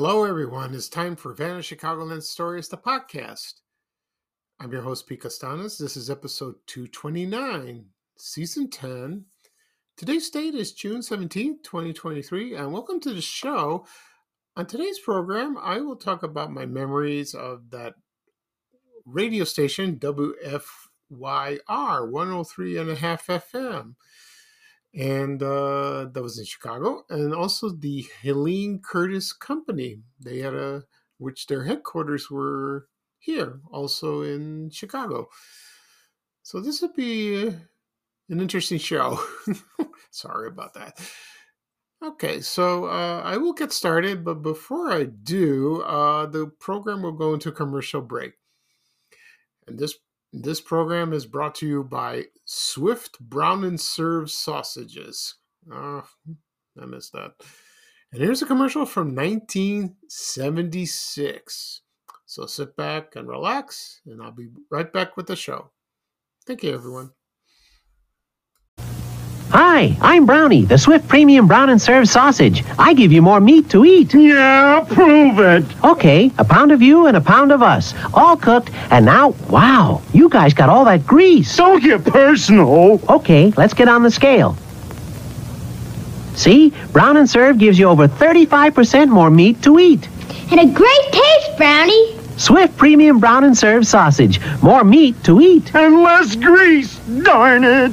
Hello, everyone. It's time for Vanished Chicagoland Stories, the podcast. I'm your host, Pete Kastanes. This is episode 229, season 10. Today's date is June 17th, 2023, and welcome to the show. On today's program, I will talk about my memories of that radio station, WFYR 103 and a half FM and uh, that was in Chicago, and also the Helene Curtis Company. They had a which their headquarters were here, also in Chicago. So this would be an interesting show. Sorry about that. Okay, so uh, I will get started, but before I do, uh, the program will go into commercial break. And this this program is brought to you by Swift Brown and Serve Sausages. Oh, I missed that. And here's a commercial from 1976. So sit back and relax, and I'll be right back with the show. Thank you, everyone. Hi, I'm Brownie, the Swift Premium Brown and Serve Sausage. I give you more meat to eat. Yeah, prove it. Okay, a pound of you and a pound of us, all cooked, and now, wow, you guys got all that grease. Don't get personal. Okay, let's get on the scale. See, Brown and Serve gives you over 35% more meat to eat. And a great taste, Brownie. Swift Premium Brown and Serve Sausage, more meat to eat. And less grease. Darn it.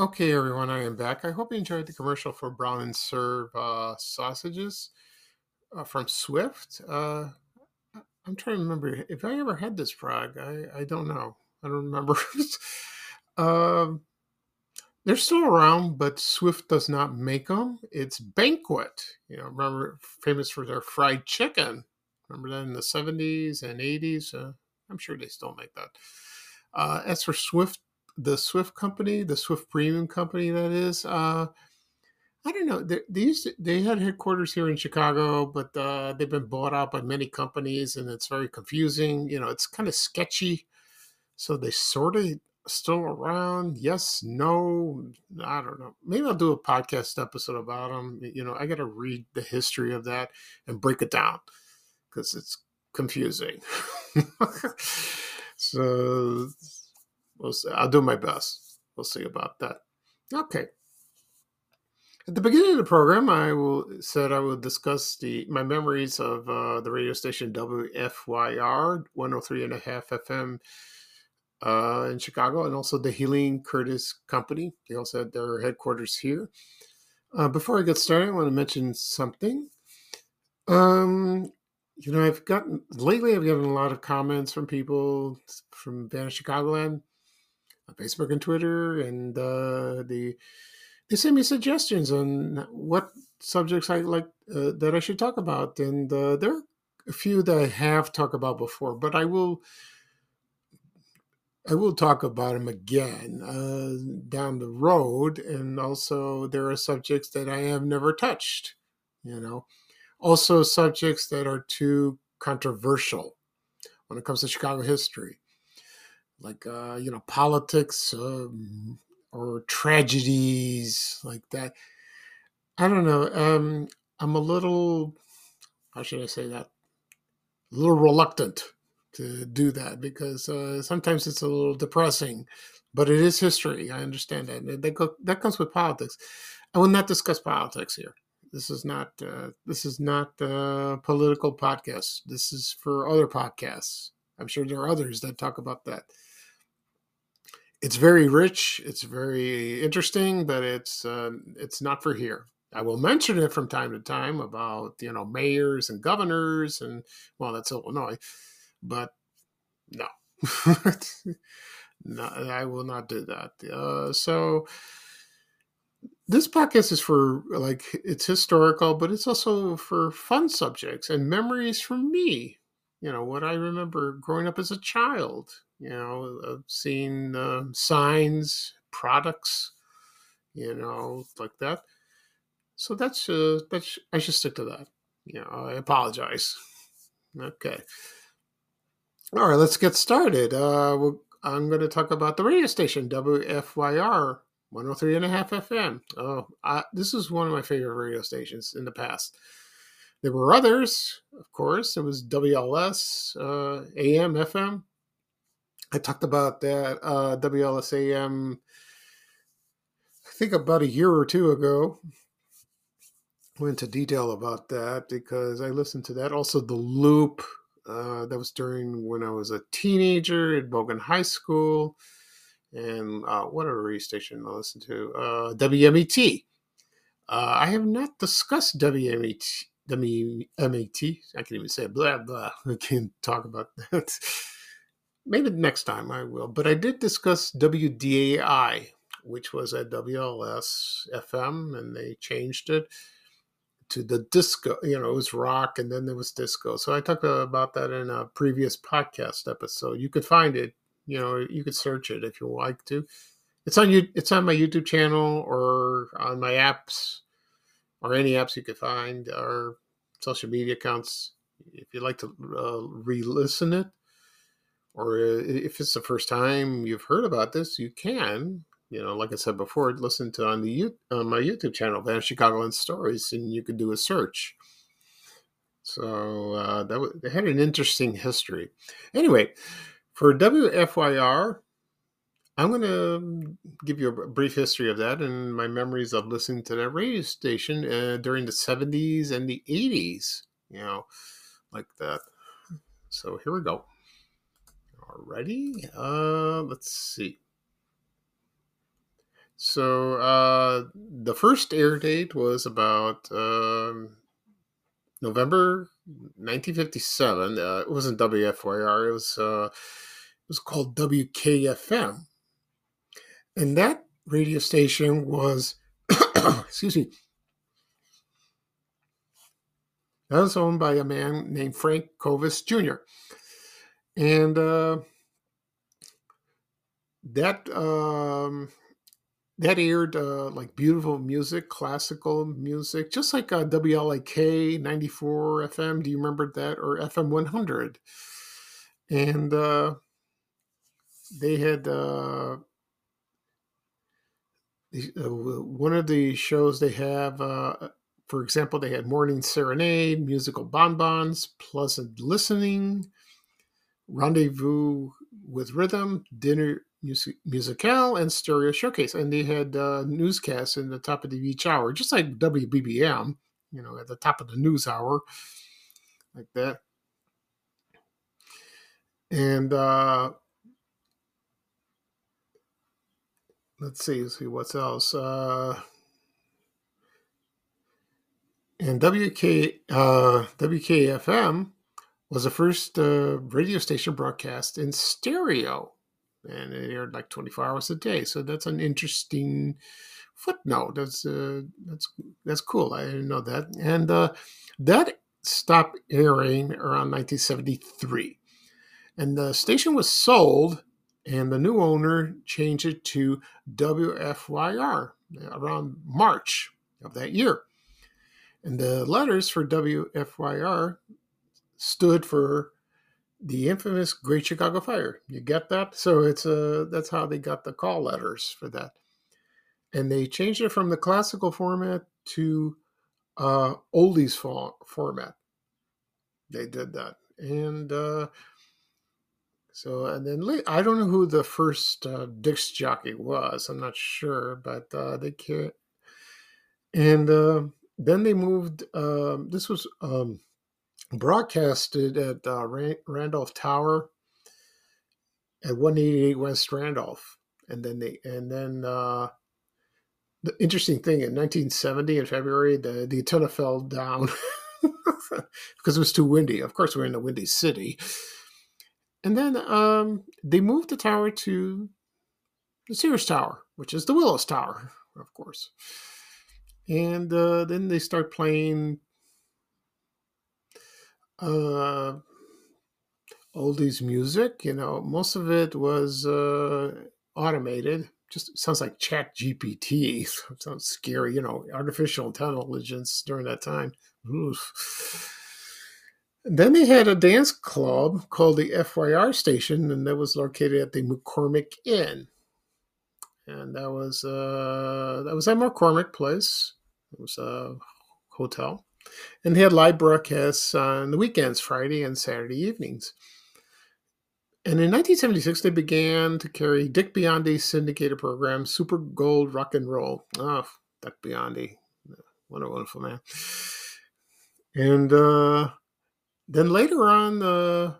Okay, everyone, I am back. I hope you enjoyed the commercial for Brown and Serve uh, sausages uh, from Swift. Uh, I'm trying to remember if I ever had this frog. I, I don't know. I don't remember. um, they're still around, but Swift does not make them. It's Banquet. You know, remember famous for their fried chicken. Remember that in the 70s and 80s? Uh, I'm sure they still make that. Uh, as for Swift the Swift company, the Swift Premium company, that is. Uh, I don't know. They, they used to, they had headquarters here in Chicago, but uh, they've been bought out by many companies, and it's very confusing. You know, it's kind of sketchy. So they sort of still around. Yes, no. I don't know. Maybe I'll do a podcast episode about them. You know, I got to read the history of that and break it down because it's confusing. so We'll see. I'll do my best. We'll see about that. Okay. At the beginning of the program, I will said I will discuss the my memories of uh, the radio station WFYR 103 and a half FM uh, in Chicago, and also the Helene Curtis Company. They also had their headquarters here. Uh, before I get started, I want to mention something. Um, you know, I've gotten lately. I've gotten a lot of comments from people from Vanished Chicagoland on Facebook and Twitter, and uh, they they send me suggestions on what subjects I like uh, that I should talk about, and uh, there are a few that I have talked about before, but I will I will talk about them again uh, down the road, and also there are subjects that I have never touched, you know, also subjects that are too controversial when it comes to Chicago history like uh, you know politics um, or tragedies like that. I don't know. Um, I'm a little how should I say that? A little reluctant to do that because uh, sometimes it's a little depressing but it is history. I understand that. That, go, that comes with politics. I will not discuss politics here. This is not uh, this is not a political podcast. This is for other podcasts. I'm sure there are others that talk about that. It's very rich. It's very interesting, but it's uh, it's not for here. I will mention it from time to time about you know mayors and governors and well that's Illinois, but no, no, I will not do that. Uh, so this podcast is for like it's historical, but it's also for fun subjects and memories from me. You know what I remember growing up as a child. You know, of seeing uh, signs, products, you know, like that. So that's uh, that's I should stick to that. You know, I apologize. Okay. All right, let's get started. Uh, I'm going to talk about the radio station WFYR 103 and a half FM. Oh, I, this is one of my favorite radio stations in the past. There were others, of course. It was WLS, uh, AM, FM. I talked about that uh, WLS AM, I think about a year or two ago. Went into detail about that because I listened to that. Also, The Loop, uh, that was during when I was a teenager at Bogan High School and uh, what other radio station I listened to? Uh, WMET. Uh, I have not discussed WMET. WMET. I can't even say blah blah. I can't talk about that. Maybe next time I will. But I did discuss WDAI, which was at WLS FM, and they changed it to the disco. You know, it was rock, and then there was disco. So I talked about that in a previous podcast episode. You could find it you know you could search it if you like to it's on you it's on my youtube channel or on my apps or any apps you could find or social media accounts if you'd like to uh, re-listen it or if it's the first time you've heard about this you can you know like i said before listen to on the on my youtube channel van chicagoland stories and you could do a search so uh, that was, they had an interesting history anyway for WFYR, I'm going to give you a brief history of that and my memories of listening to that radio station uh, during the 70s and the 80s, you know, like that. So here we go. Alrighty, uh, let's see. So uh, the first air date was about um, November 1957. Uh, it wasn't WFYR. It was uh, was called WKFM. And that radio station was, excuse me, that was owned by a man named Frank Covis Jr. And uh, that um, that aired uh, like beautiful music, classical music, just like uh, WLIK 94 FM. Do you remember that? Or FM 100. And uh, they had uh, uh, one of the shows they have uh, for example they had morning serenade musical bonbons pleasant listening rendezvous with rhythm dinner music, musicale and stereo showcase and they had uh, newscasts in the top of the each hour just like wbbm you know at the top of the news hour like that and uh let's see, let's see what's else. Uh, and WK uh, WKFM was the first uh, radio station broadcast in stereo, and it aired like 24 hours a day. So that's an interesting footnote. That's uh, that's that's cool. I didn't know that, and uh, that stopped airing around 1973, and the station was sold and the new owner changed it to WFYR around March of that year. And the letters for WFYR stood for the infamous Great Chicago Fire. You get that? So it's a uh, that's how they got the call letters for that. And they changed it from the classical format to uh, oldies format. They did that, and uh, So and then late, I don't know who the first uh, disc jockey was. I'm not sure, but uh, they can't. And uh, then they moved. Um, this was um, broadcasted at uh, Randolph Tower at 188 West Randolph, and then they and then uh, the interesting thing in 1970 in February the the antenna fell down because it was too windy. Of course, we're in a windy city. And then um, they moved the tower to the Sears Tower, which is the Willis Tower, of course. And uh, then they start playing uh, oldies music. You know, most of it was uh, automated. Just sounds like Chat GPT. sounds scary. You know, artificial intelligence during that time. Oof. Then they had a dance club called the FYR Station, and that was located at the McCormick Inn. And that was uh, that was at McCormick Place. It was a hotel, and they had live broadcasts on the weekends, Friday and Saturday evenings. And in 1976, they began to carry Dick Biondi's syndicated program, Super Gold Rock and Roll. Oh, Dick Biondi, what a wonderful man! And uh, then later on, uh,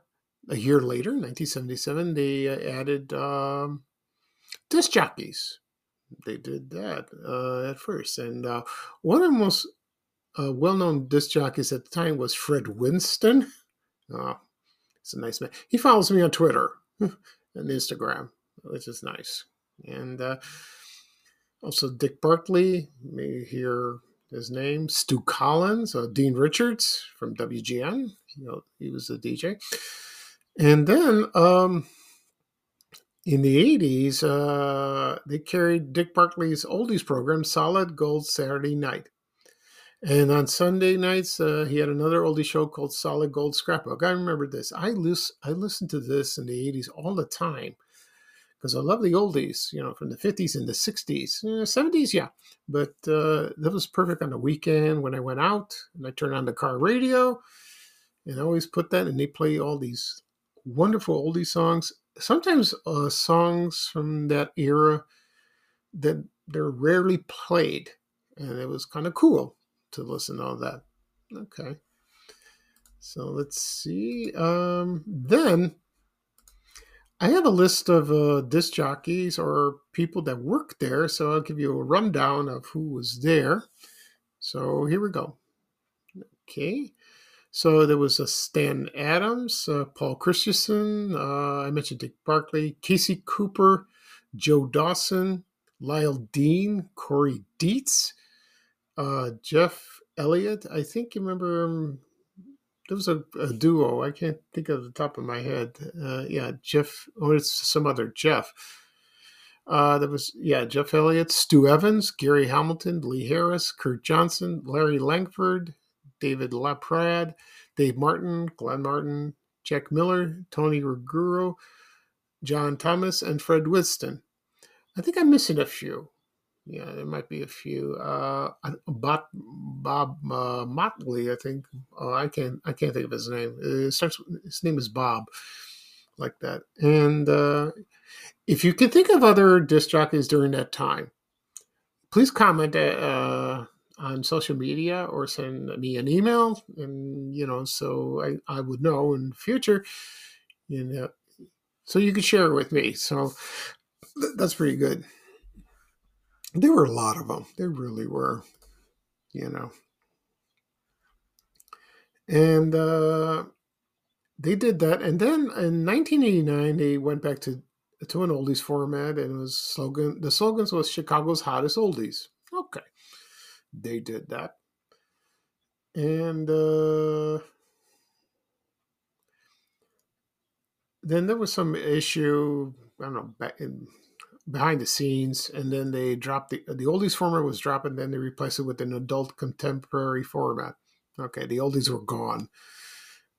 a year later, 1977, they uh, added um, disc jockeys. They did that uh, at first. And uh, one of the most uh, well known disc jockeys at the time was Fred Winston. Oh, he's a nice man. He follows me on Twitter and Instagram, which is nice. And uh, also Dick Bartley, may hear his name, Stu Collins, uh, Dean Richards from WGN. You know, he was a DJ. And then um, in the 80s, uh, they carried Dick Bartley's oldies program, Solid Gold Saturday Night. And on Sunday nights, uh, he had another oldie show called Solid Gold Scrapbook. I remember this. I, lis- I listened to this in the 80s all the time because I love the oldies, you know, from the 50s and the 60s, 70s, yeah. But uh, that was perfect on the weekend when I went out and I turned on the car radio and I always put that, and they play all these wonderful oldie songs. Sometimes uh, songs from that era that they're rarely played, and it was kind of cool to listen to all that. Okay, so let's see. Um, then I have a list of uh, disc jockeys or people that work there, so I'll give you a rundown of who was there. So here we go. Okay, so there was a Stan Adams, uh, Paul Christensen, uh, I mentioned Dick Bartley, Casey Cooper, Joe Dawson, Lyle Dean, Corey Dietz, uh, Jeff Elliott. I think you remember there was a, a, duo. I can't think of the top of my head. Uh, yeah, Jeff, or it's some other Jeff. Uh, there was yeah, Jeff Elliott, Stu Evans, Gary Hamilton, Lee Harris, Kurt Johnson, Larry Langford, David Laprade, Dave Martin, Glenn Martin, Jack Miller, Tony Ruggiero, John Thomas, and Fred Winston. I think I'm missing a few yeah, there might be a few. Uh, Bob Bob uh, Motley, I think. Oh, I can't I can't think of his name. It starts. His name is Bob, like that. And uh, if you can think of other disc jockeys during that time, please comment uh, on social media or send me an email, and you know, so I I would know in future. You know, so you could share it with me. So that's pretty good there were a lot of them. There really were, you know. And uh, they did that. And then in 1989, they went back to to an oldies format, and it was slogan. The slogans was Chicago's hottest oldies. Okay, they did that, and uh, then there was some issue. I don't know back in behind the scenes, and then they dropped the the oldies format was dropped, and then they replaced it with an adult contemporary format. Okay, the oldies were gone.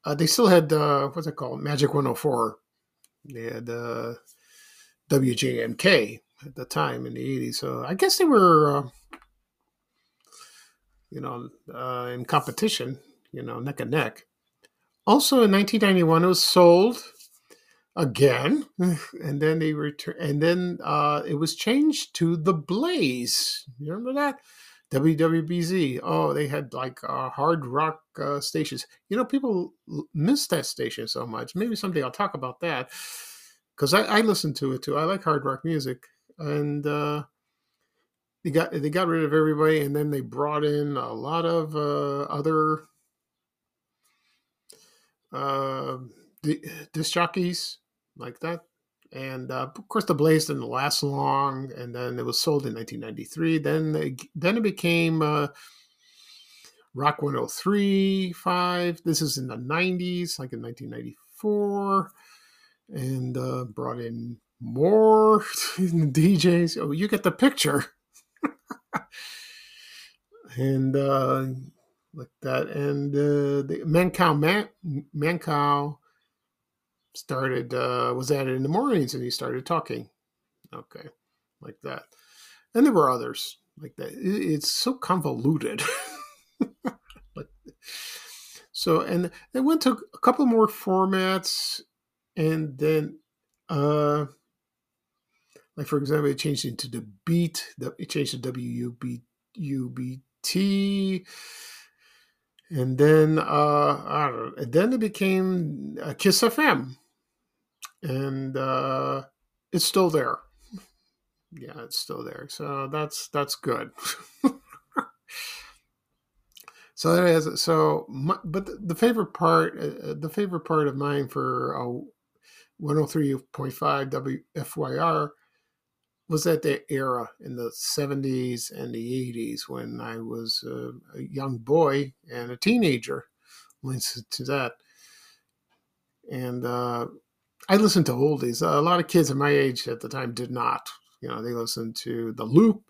Uh, they still had uh, what's it called, Magic 104. They had uh, WJMK at the time in the 80s. So I guess they were, uh, you know, uh, in competition, you know, neck and neck. Also in 1991, it was sold again, and then they return, and then uh, it was changed to the Blaze. You remember that? WWBZ. Oh, they had like uh, hard rock uh, stations. You know, people miss that station so much. Maybe someday I'll talk about that because I, I listen to it too. I like hard rock music, and uh, they got they got rid of everybody, and then they brought in a lot of uh, other uh, disc jockeys like that. And uh, of course, the Blaze didn't last long, and then it was sold in 1993. Then they, then it became uh, Rock 103 5. This is in the 90s, like in 1994, and uh, brought in more DJs. Oh, you get the picture. and uh, like that. And uh, the Mancow Man, Mancow started uh, was added in the mornings, and he started talking. Okay, like that. And there were others like that. It's so convoluted. like, so, and they went to a couple more formats, and then, uh, like for example, it changed into the beat. It changed to W U B U B T and then uh, I don't know, then it became uh, Kiss FM, and uh, it's still there. Yeah, it's still there. So that's that's good. so that is so. My, but the, the, favorite part, uh, uh the favorite part of mine for uh, 103.5 WFYR was at the era in the 70s and the 80s when I was a, a young boy and a teenager. Links to that. And uh, I listened to oldies. A lot of kids at my age at the time did not. You know, they listened to The Loop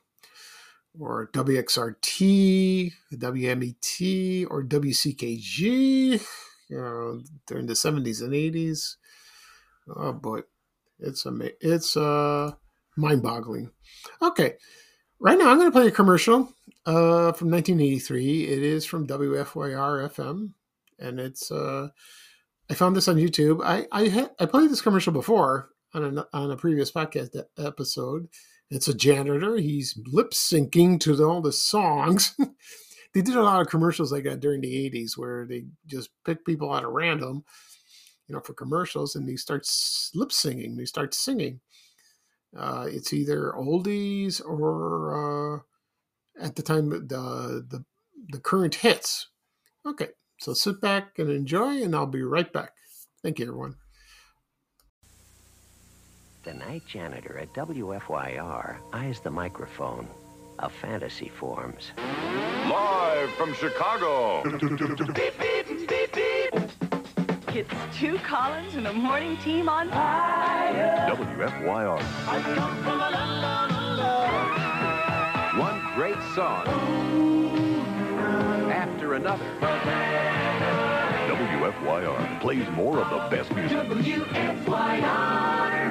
or WXRT, WMET, or WCKG, you know, during the 70s and 80s. Oh boy, it's amazing. It's uh mind-boggling. Okay, right now I'm going to play a commercial uh, from 1983. It is from WFYR FM, and it's uh, I found this on YouTube. I I, ha- I played this commercial before on a, on a previous podcast episode. It's a janitor. He's lip syncing to all the songs. they did a lot of commercials like that during the 80s where they just pick people out of random, you know, for commercials and they start lip singing. They start singing. Uh, it's either oldies or uh, at the time the, the the current hits. Okay, so sit back and enjoy, and I'll be right back. Thank you, everyone. The night janitor at WFYR eyes the microphone. A fantasy forms. Live from Chicago. beep, beep, beep, beep. It's Stu Collins and a morning team on fire. WFYR. One great song after another. WFYR plays more of the best music. WFYR.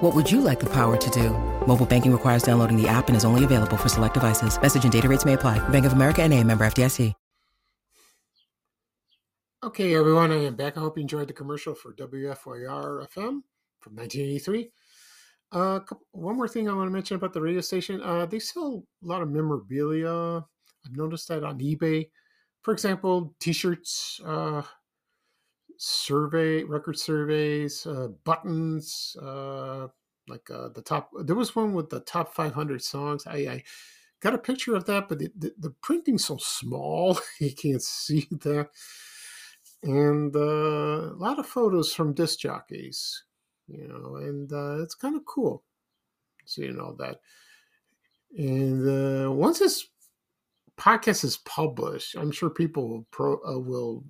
What would you like the power to do? Mobile banking requires downloading the app and is only available for select devices. Message and data rates may apply. Bank of America and a member FDIC. Okay, everyone, I am back. I hope you enjoyed the commercial for WFYR FM from 1983. Uh, one more thing I want to mention about the radio station. Uh, they sell a lot of memorabilia. I've noticed that on eBay. For example, t-shirts, uh, survey, record surveys, uh, buttons, uh, like uh, the top. There was one with the top 500 songs. I, I got a picture of that, but the, the, the printing's so small you can't see that. And uh, a lot of photos from disc jockeys, you know, and uh, it's kind of cool. seeing all that. And uh, once this podcast is published, I'm sure people will pro, will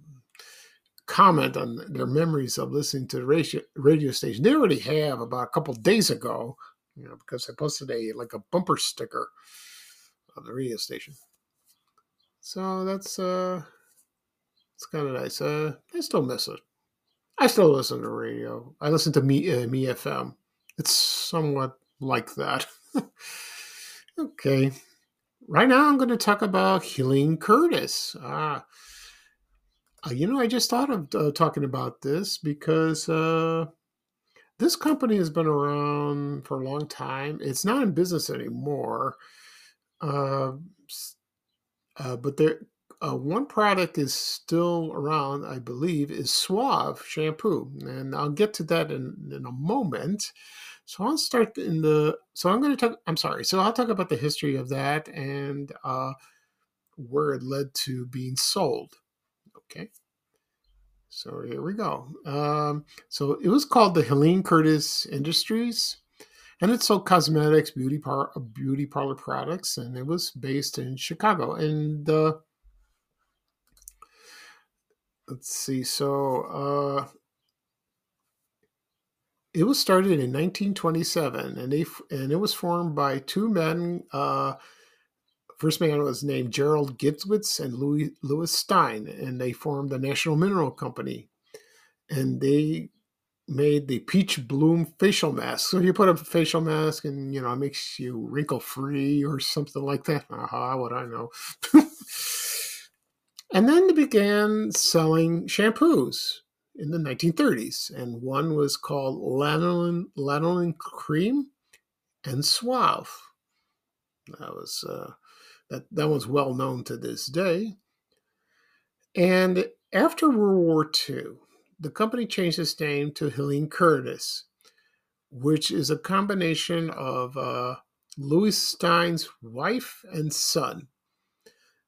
comment on their memories of listening to the radio, radio station. They already have about a couple days ago, you know, because I posted a like a bumper sticker on the radio station. So that's uh it's kind of nice. Uh I still miss it. I still listen to radio. I listen to me uh, me FM. It's somewhat like that. okay. Right now I'm going to talk about Helene Curtis. Ah, uh, you know, I just thought of uh, talking about this because uh, this company has been around for a long time. It's not in business anymore, uh, uh, but there uh, one product is still around. I believe is Suave shampoo, and I'll get to that in, in a moment. So I'll start in the. So I'm going to talk. I'm sorry. So I'll talk about the history of that and where it led to being sold. Okay. So here we go. Um, so it was called the Helene Curtis Industries, and it sold cosmetics, beauty par- beauty parlor products, and it was based in Chicago. And uh, let's see. So uh, it was started in 1927, and they and it was formed by two men. Uh, First man was named Gerald Gidwitz and Louis, Louis Stein, and they formed the National Mineral Company. And they made the peach bloom facial mask. So you put a facial mask and, you know, it makes you wrinkle free or something like that. Aha, what I know. and then they began selling shampoos in the 1930s. And one was called lanolin, lanolin cream and suave. That was uh, that, that one's well known to this day. And after World War II, the company changed its name to Helene Curtis, which is a combination of uh, Louis Stein's wife and son.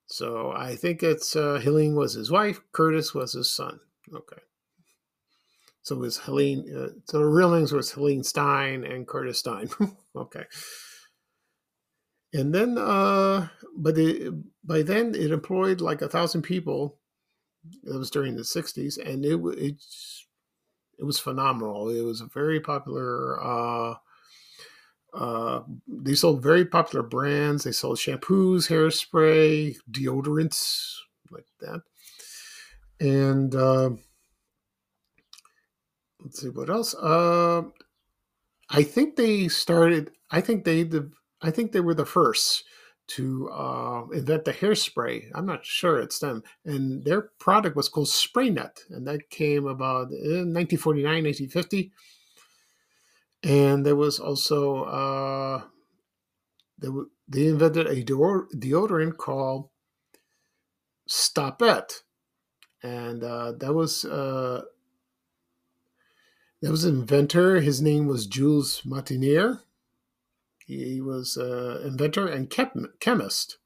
So I think it's uh, Helene was his wife, Curtis was his son. Okay. So it was Helene. Uh, so the real names was Helene Stein and Curtis Stein. okay and then uh but it, by then it employed like a thousand people. It was during the 60s and it it it was phenomenal. It was a very popular uh uh they sold very popular brands. They sold shampoos hairspray deodorants like that. And uh let's see what else? Uh i think they started i think they I think they were the first to uh, invent the hairspray. I'm not sure it's them. And their product was called SprayNet, and that came about in 1949, 1950. And there was also uh, they, they invented a deodorant called Stopette, and uh, that was uh, that was an inventor. His name was Jules Montenier he was an inventor and chemist.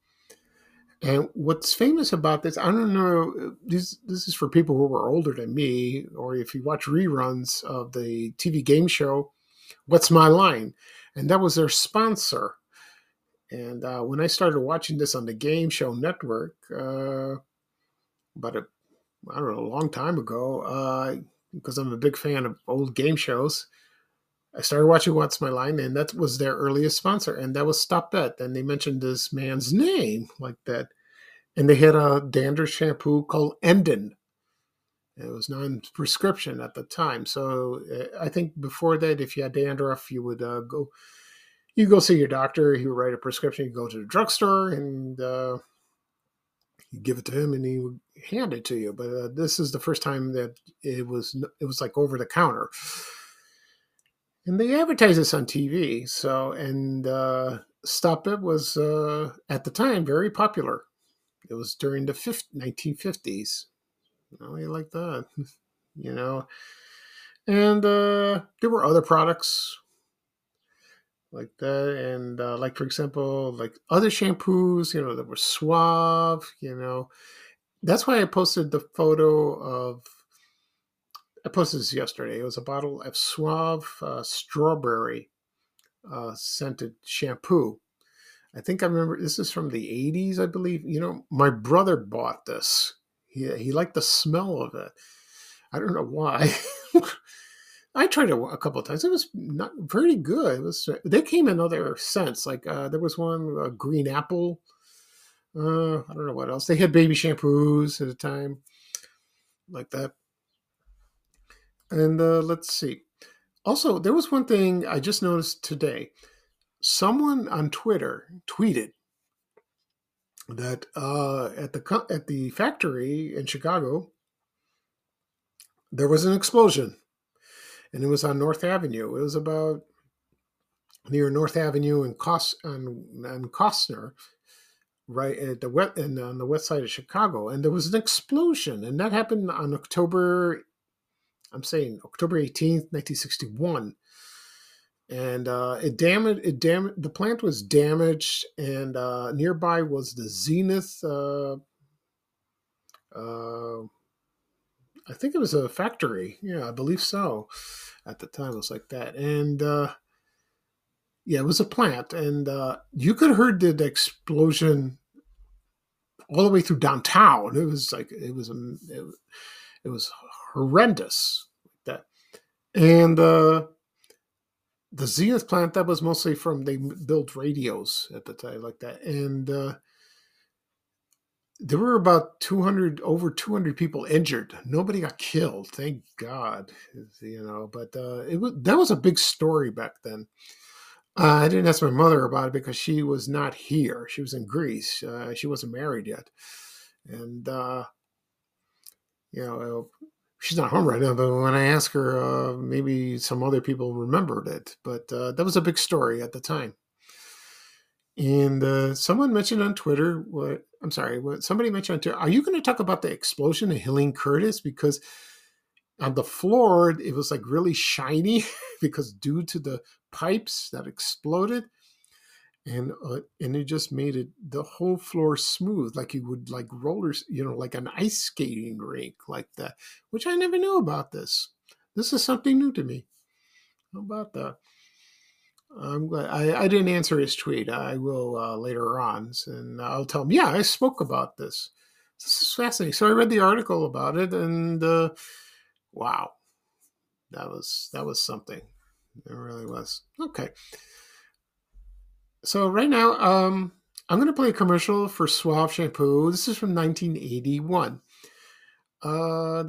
And what's famous about this, I don't know, this, this is for people who are older than me, or if you watch reruns of the TV game show, What's My Line? And that was their sponsor. And uh, when I started watching this on the Game Show Network, uh, about a, I don't know, a long time ago, uh, because I'm a big fan of old game shows, I started watching What's My Line, and that was their earliest sponsor, and that was Stopette. And they mentioned this man's name like that. And they had a dandruff shampoo called Enden. It was non-prescription at the time, so uh, I think before that, if you had dandruff, you would uh, go, you go see your doctor. He would write a prescription. You go to the drugstore and uh, you give it to him, and he would hand it to you. But uh, this is the first time that it was it was like over the counter and they advertised this on TV. So, and uh, Stopette was uh, at the time very popular. It was during the 50, 1950s. Oh, you like that, you know. And uh, there were other products like that, and uh, like for example, like other shampoos. You know, that were Suave. You know, that's why I posted the photo of I posted this yesterday. It was a bottle of Suave uh, strawberry uh, scented shampoo. I think I remember this is from the 80s, I believe. You know, my brother bought this. He, he liked the smell of it. I don't know why. I tried it a couple of times. It was not very good. It was. They came in other scents. Like uh, there was one uh, green apple. Uh, I don't know what else. They had baby shampoos at the time, like that. And uh, let's see. Also, there was one thing I just noticed today. Someone on Twitter tweeted that uh, at the at the factory in Chicago there was an explosion and it was on North Avenue. It was about near North Avenue and Cost and, and Kostner, right at the west and on the west side of Chicago. And there was an explosion, and that happened on October. I'm saying October 18th, 1961. And uh, it damaged. It damaged. The plant was damaged, and uh, nearby was the Zenith. Uh, uh I think it was a factory. Yeah, I believe so. At the time, it was like that, and uh, yeah, it was a plant, and uh, you could have heard the explosion all the way through downtown. It was like it was a, it, it was horrendous like that, and uh, the Zenith plant that was mostly from they built radios at the time like that, and uh, there were about 200 over 200 people injured. Nobody got killed thank god you know but uh, it was that was a big story back then. Uh, i didn't ask my mother about it because she was not here. She was in greece. Uh, she wasn't married yet. And uh, you know she's not home right now but when i asked her uh, maybe some other people remembered it but uh, that was a big story at the time and uh, someone mentioned on Twitter, what I'm sorry, what somebody mentioned on Twitter, are you going to talk about the explosion in Helene Curtis? Because on the floor, it was like really shiny because due to the pipes that exploded. And uh, and it just made it the whole floor smooth, like you would like rollers, you know, like an ice skating rink, like that. Which I never knew about this. This is something new to me. How about that? I'm glad I, I didn't answer his tweet. I will uh, later on, and I'll tell him. Yeah, I spoke about this. This is fascinating. So I read the article about it, and uh, wow, that was that was something. It really was. Okay. So right now, um, I'm going to play a commercial for Suave shampoo. This is from 1981. Uh,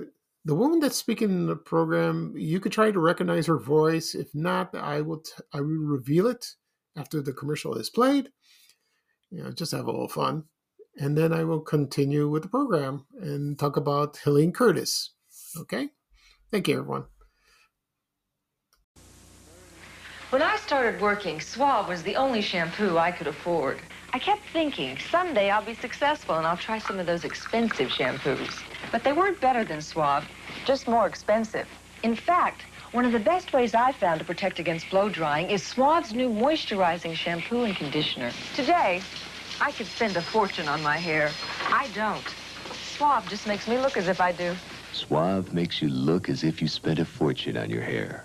the woman that's speaking in the program, you could try to recognize her voice. If not, I will t- I will reveal it after the commercial is played. You know, just have a little fun, and then I will continue with the program and talk about Helene Curtis. Okay, thank you, everyone. When I started working, Suave was the only shampoo I could afford. I kept thinking, someday I'll be successful and I'll try some of those expensive shampoos. But they weren't better than Suave, just more expensive. In fact, one of the best ways I've found to protect against blow drying is Suave's new moisturizing shampoo and conditioner. Today, I could spend a fortune on my hair. I don't. Suave just makes me look as if I do. Suave makes you look as if you spent a fortune on your hair.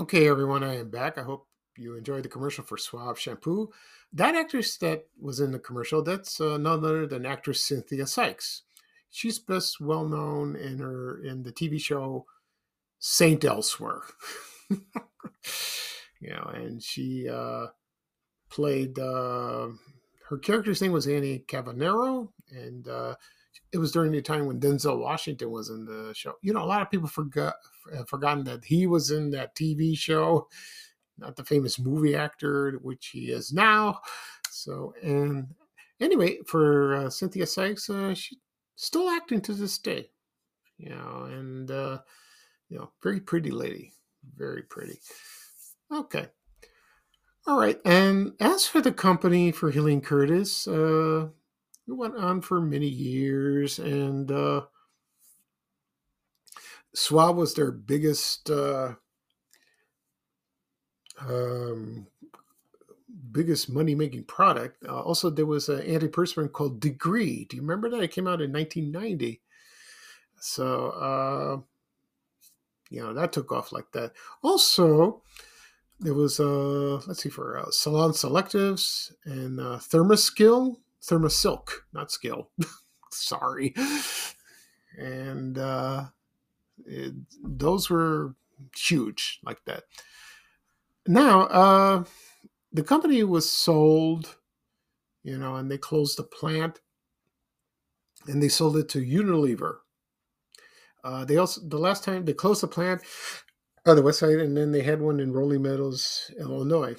Okay, everyone, I am back. I hope you enjoyed the commercial for Suave shampoo. That actress that was in the commercial, that's uh, none other than actress Cynthia Sikes. She's best well known in her in the TV show Saint Elsewhere. you know, and she uh, played uh, her character's name was Annie Cavanero, and uh, it was during the time when Denzel Washington was in the show. You know, a lot of people forgot have forgotten that he was in that TV show, not the famous movie actor which he is now. So, and anyway, for uh, Cynthia Sikes, uh, she's still acting to this day. You know, and uh, you know, very pretty lady. Very pretty. Okay. All right. And as for the company for Helene Curtis, uh, it went on for many years, and uh, Suave was their biggest uh, um, biggest money making product. Uh, also, there was an antiperspirant called Degree. Do you remember that? It came out in 1990. So, uh, you know, that took off like that. Also, there was, uh, let's see, for uh, Salon Selectives and uh, Thermoskill, Thermosilk, not Skill. Sorry. And uh, it, those were huge like that. Now, uh, the company was sold, you know, and they closed the plant and they sold it to Unilever. Uh, they also, the last time they closed the plant on the west side, and then they had one in Rolling Meadows, Illinois,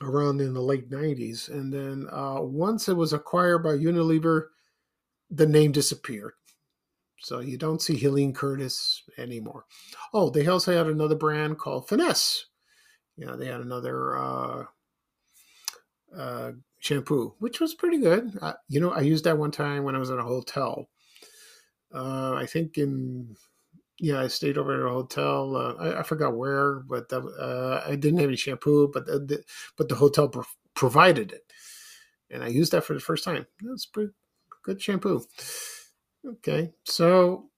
around in the late 90s. And then uh, once it was acquired by Unilever, the name disappeared. So you don't see Helene Curtis anymore. Oh, they also had another brand called Finesse. You know, they had another uh, uh, shampoo, which was pretty good. You know, I used that one time when I was at a hotel. Uh, I think in yeah, I stayed over at a hotel. Uh, I, I, forgot where, but that, uh, I didn't have any shampoo, but the, the but the hotel pro- provided it, and I used that for the first time. That's pretty good shampoo. Okay, so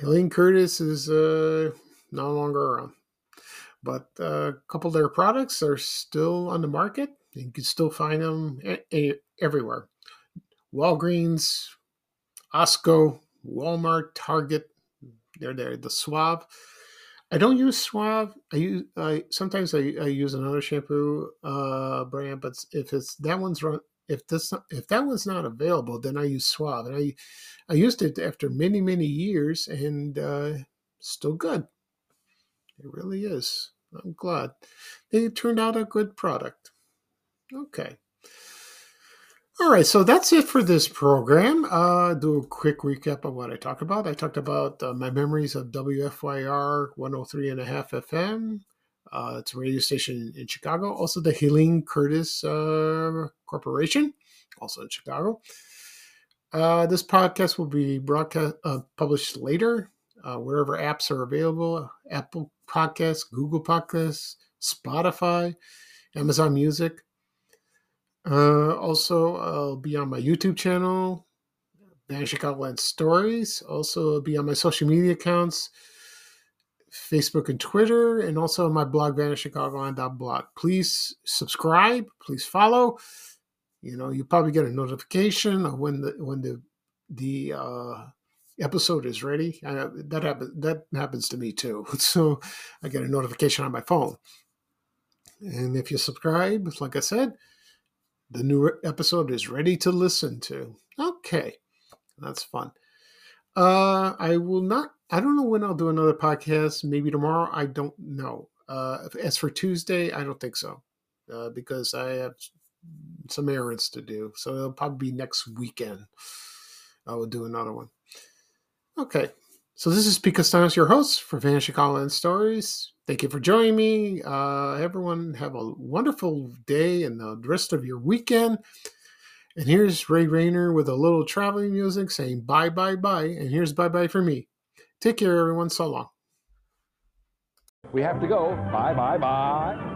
Helene Curtis is uh, no longer around, but uh, a couple of their products are still on the market. You can still find them everywhere. Walgreens, Costco, Walmart, Target. They're there. The Suave. I don't use Suave. I use I sometimes I, I use another shampoo uh, brand, but if it's that one's run if this if that one's not available, then I use Suave, and I I used it after many many years, and uh, still good. It really is. I'm glad it turned out a good product. Okay. All right, so that's it for this program. Uh, do a quick recap of what I talked about. I talked about uh, my memories of WFYR 103 and a half FM. Uh, it's a radio station in Chicago. Also, the Helene Curtis uh, Corporation, also in Chicago. Uh, this podcast will be broadcast uh, published later, uh, wherever apps are available: Apple Podcasts, Google Podcasts, Spotify, Amazon Music. Uh, also, I'll be on my YouTube channel, Vanishing Chicagoland Stories. Also, I'll be on my social media accounts, Facebook and Twitter, and also on my blog, vanishchicagoland.blog. Please subscribe. Please follow. You know, you probably get a notification of when the when the the uh, episode is ready. I, that happens that happens to me too. So I get a notification on my phone. And if you subscribe, like I said, the new episode is ready to listen to. Okay, that's fun. Uh, I will not. I don't know when I'll do another podcast. Maybe tomorrow. I don't know. Uh, as for Tuesday, I don't think so, uh, because I have some errands to do. So it'll probably be next weekend. I will do another one. Okay. So this is Pete Kastanes, your host for Vanishing Chicagoland Stories. Thank you for joining me. Uh, everyone have a wonderful day and the rest of your weekend. And here's Ray Rayner with a little traveling music saying bye, bye, bye. And here's bye, bye for me. Take care, everyone. So long. We have to go. Bye, bye, bye.